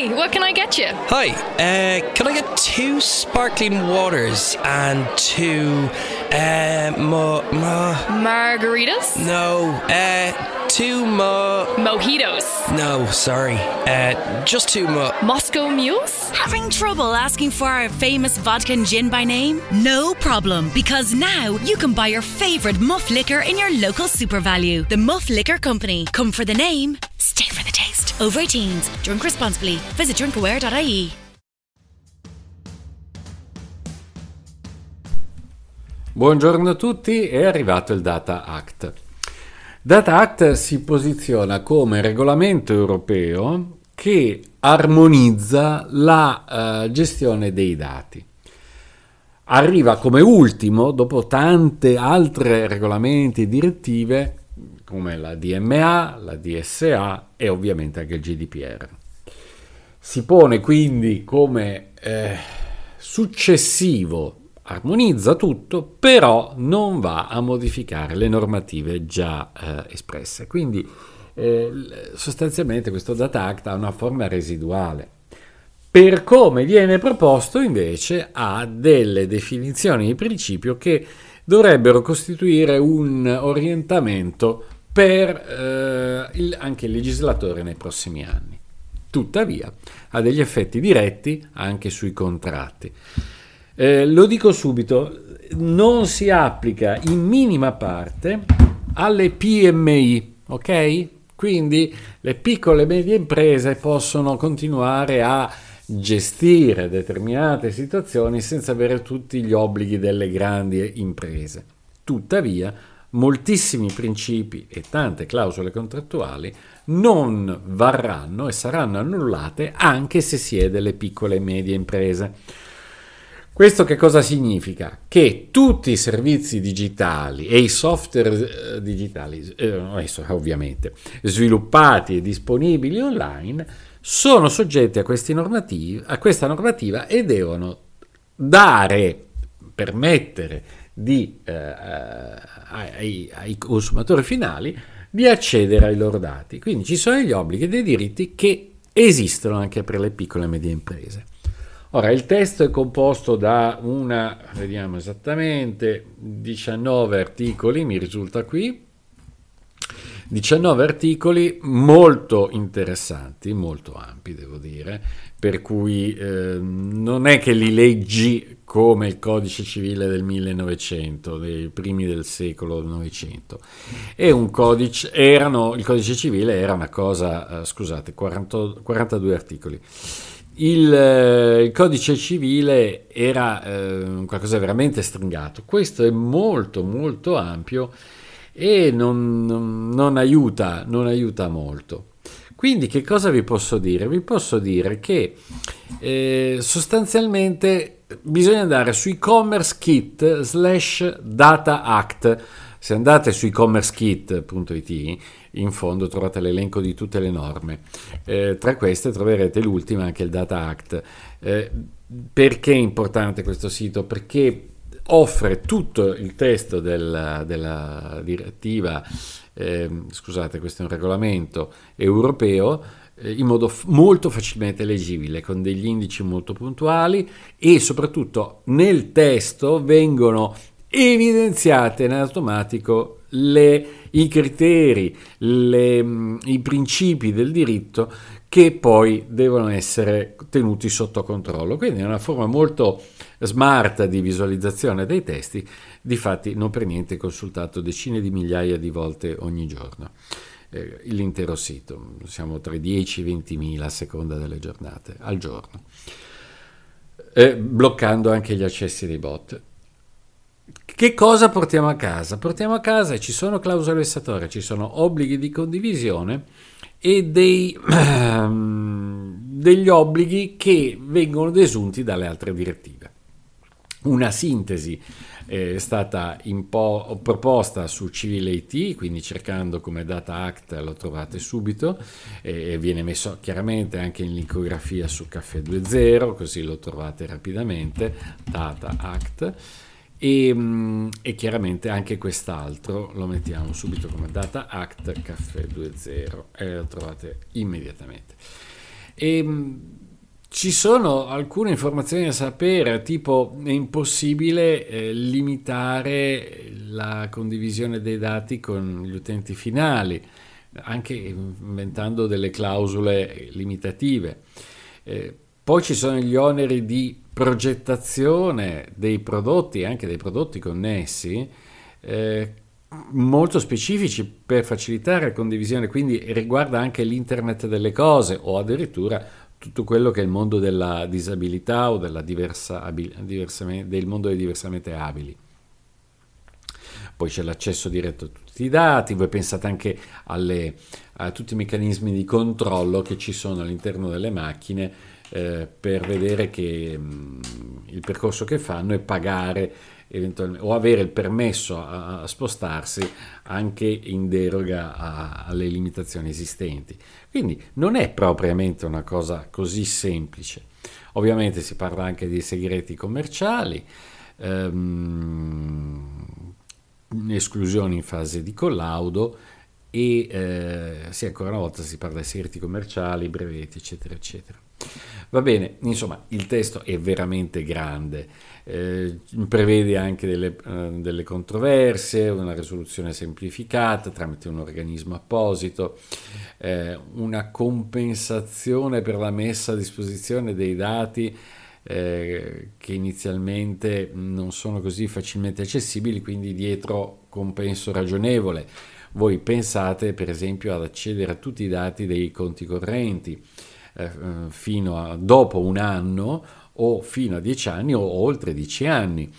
Hi, what can I get you? Hi, uh, can I get two sparkling waters and two, uh, mo, mo, Margaritas? no, uh, two mo, Mojitos? no, sorry, uh, just two mo. Moscow mules? Having trouble asking for our famous vodka and gin by name? No problem, because now you can buy your favourite Muff liquor in your local Super Value. The Muff Liquor Company. Come for the name, stay for the taste. Over 18s. Drink responsibly. Visit drinkaware.ie. Buongiorno a tutti, è arrivato il Data Act. Data Act si posiziona come regolamento europeo che armonizza la eh, gestione dei dati. Arriva come ultimo, dopo tante altre regolamenti e direttive, come la DMA, la DSA e ovviamente anche il GDPR. Si pone quindi come eh, successivo armonizza tutto, però non va a modificare le normative già eh, espresse. Quindi eh, sostanzialmente questo Data Act ha una forma residuale. Per come viene proposto invece ha delle definizioni di principio che dovrebbero costituire un orientamento per eh, il, anche il legislatore nei prossimi anni. Tuttavia ha degli effetti diretti anche sui contratti. Eh, lo dico subito, non si applica in minima parte alle PMI, ok? Quindi le piccole e medie imprese possono continuare a gestire determinate situazioni senza avere tutti gli obblighi delle grandi imprese. Tuttavia, moltissimi principi e tante clausole contrattuali non varranno e saranno annullate anche se si è delle piccole e medie imprese. Questo che cosa significa? Che tutti i servizi digitali e i software eh, digitali, eh, ovviamente, sviluppati e disponibili online, sono soggetti a, a questa normativa e devono dare, permettere di, eh, ai, ai consumatori finali di accedere ai loro dati. Quindi ci sono gli obblighi e dei diritti che esistono anche per le piccole e medie imprese. Ora, il testo è composto da una, vediamo esattamente, 19 articoli, mi risulta qui, 19 articoli molto interessanti, molto ampi devo dire, per cui eh, non è che li leggi come il codice civile del 1900, dei primi del secolo 900. È un codice, erano, il codice civile era una cosa, eh, scusate, 40, 42 articoli. Il, eh, il, codice civile era eh, qualcosa veramente stringato, questo è molto molto ampio e non, non, non, aiuta, non aiuta molto. Quindi che cosa vi posso dire? Vi posso dire che eh, sostanzialmente bisogna andare su e-commerce kit slash data act. Se andate su e-commerce-kit.it in fondo trovate l'elenco di tutte le norme. Eh, tra queste troverete l'ultima, anche il Data Act. Eh, perché è importante questo sito? Perché offre tutto il testo della, della direttiva, eh, scusate, questo è un regolamento europeo, eh, in modo f- molto facilmente leggibile, con degli indici molto puntuali e soprattutto nel testo vengono evidenziate in automatico le, i criteri, le, i principi del diritto che poi devono essere tenuti sotto controllo. Quindi è una forma molto smart di visualizzazione dei testi, difatti non per niente consultato decine di migliaia di volte ogni giorno. Eh, l'intero sito, siamo tra i 10 e i 20 mila a seconda delle giornate al giorno, eh, bloccando anche gli accessi dei bot. Che cosa portiamo a casa? Portiamo a casa ci sono clausole vessatorie, ci sono obblighi di condivisione e dei, degli obblighi che vengono desunti dalle altre direttive. Una sintesi è stata po' proposta su Civile IT, quindi cercando come Data Act lo trovate subito e viene messo chiaramente anche in linkografia su Caffè 2.0, così lo trovate rapidamente, Data Act. E, mm, e, chiaramente anche quest'altro lo mettiamo subito come Data Act Caffè 2.0 e lo trovate immediatamente. E, mm, ci sono alcune informazioni da sapere, tipo è impossibile eh, limitare la condivisione dei dati con gli utenti finali, anche inventando delle clausole limitative. Eh, poi ci sono gli oneri di progettazione dei prodotti, anche dei prodotti connessi, eh, molto specifici per facilitare la condivisione, quindi riguarda anche l'internet delle cose o addirittura tutto quello che è il mondo della disabilità o della diversa, del mondo dei diversamente abili. Poi c'è l'accesso diretto a tutti i dati, voi pensate anche alle, a tutti i meccanismi di controllo che ci sono all'interno delle macchine eh, per vedere che mh, mm, il percorso che fanno e pagare o avere il permesso a, a spostarsi anche in deroga a, alle limitazioni esistenti. Quindi non è propriamente una cosa così semplice. Ovviamente si parla anche di segreti commerciali, ehm, esclusioni in fase di collaudo e eh, sì, ancora una volta si parla di segreti commerciali, brevetti, eccetera, eccetera. Va bene, insomma, il testo è veramente grande, eh, prevede anche delle, eh, delle, controversie, una risoluzione semplificata tramite un organismo apposito, eh, una compensazione per la messa a disposizione dei dati eh, che inizialmente non sono così facilmente accessibili, quindi dietro compenso ragionevole. Voi pensate per esempio ad accedere a tutti i dati dei conti correnti eh, fino a dopo un anno o fino a dieci anni o oltre dieci anni.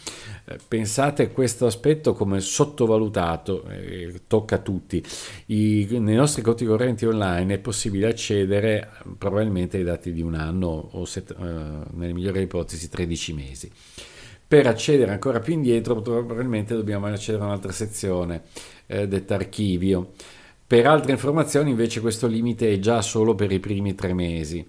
Eh, pensate a questo aspetto come sottovalutato, eh, tocca a tutti. I, nei nostri conti correnti online è possibile accedere probabilmente ai dati di un anno o, set, eh, nelle migliori ipotesi, 13 mesi. Per accedere ancora più indietro probabilmente dobbiamo accedere a un'altra sezione eh, detta archivio. Per altre informazioni invece questo limite è già solo per i primi tre mesi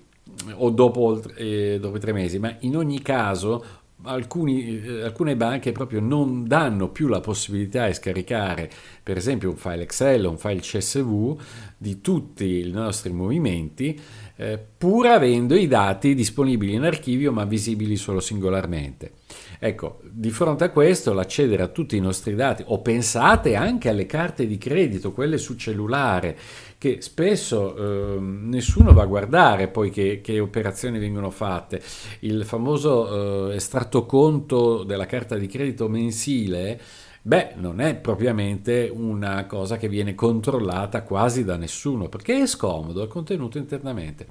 o dopo, eh, dopo tre mesi, ma in ogni caso alcuni, eh, alcune banche proprio non danno più la possibilità di scaricare per esempio un file Excel o un file CSV di tutti i nostri movimenti eh, pur avendo i dati disponibili in archivio ma visibili solo singolarmente. Ecco, di fronte a questo l'accedere a tutti i nostri dati o pensate anche alle carte di credito, quelle su cellulare, che spesso eh, nessuno va a guardare poi che, che, operazioni vengono fatte. Il famoso eh, estratto conto della carta di credito mensile Beh, non è propriamente una cosa che viene controllata quasi da nessuno, perché è scomodo, è contenuto internamente.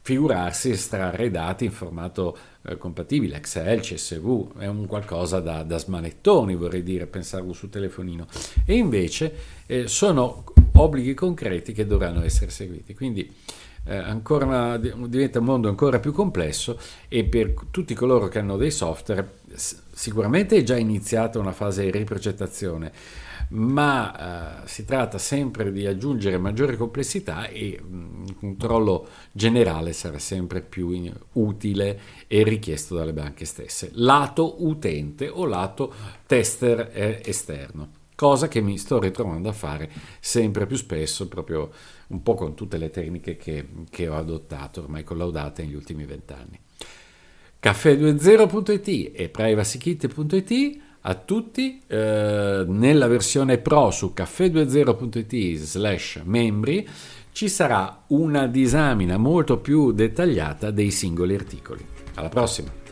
Figurarsi estrarre i dati in formato eh, compatibile, Excel, CSV, è un qualcosa da, da, smanettoni, vorrei dire, pensarlo sul telefonino. E invece eh, sono obblighi concreti che dovranno essere seguiti. Quindi eh, una, diventa un mondo ancora più complesso e per tutti coloro che hanno dei software sicuramente è già iniziata una fase di riprogettazione, ma eh, si tratta sempre di aggiungere maggiore complessità e mm, il controllo generale sarà sempre più in, utile e richiesto dalle banche stesse, lato utente o lato tester eh, esterno cosa che mi sto ritrovando a fare sempre più spesso, proprio un po' con tutte le tecniche che, che ho adottato, ormai collaudate negli ultimi vent'anni. Caffè20.it e privacykit.it a tutti eh, nella versione pro su caffè20.it slash membri ci sarà una disamina molto più dettagliata dei singoli articoli. Alla prossima!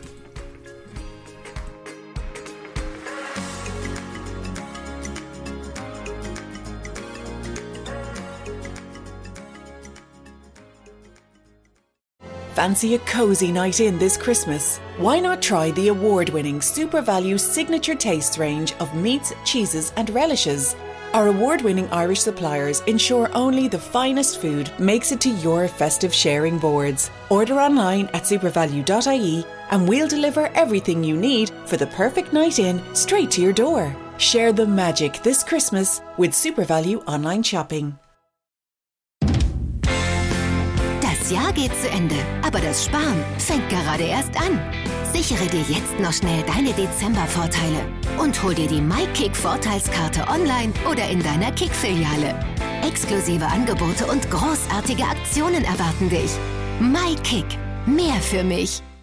Fancy a cozy night in this Christmas? Why not try the award winning Super Value Signature Tastes range of meats, cheeses, and relishes? Our award winning Irish suppliers ensure only the finest food makes it to your festive sharing boards. Order online at supervalue.ie and we'll deliver everything you need for the perfect night in straight to your door. Share the magic this Christmas with Supervalue online shopping. Das Jahr geht zu Ende, aber das Sparen fängt gerade erst an. Sichere dir jetzt noch schnell deine Dezember-Vorteile und hol dir die MyKick-Vorteilskarte online oder in deiner Kick-Filiale. Exklusive Angebote und großartige Aktionen erwarten dich. MyKick Mehr für mich.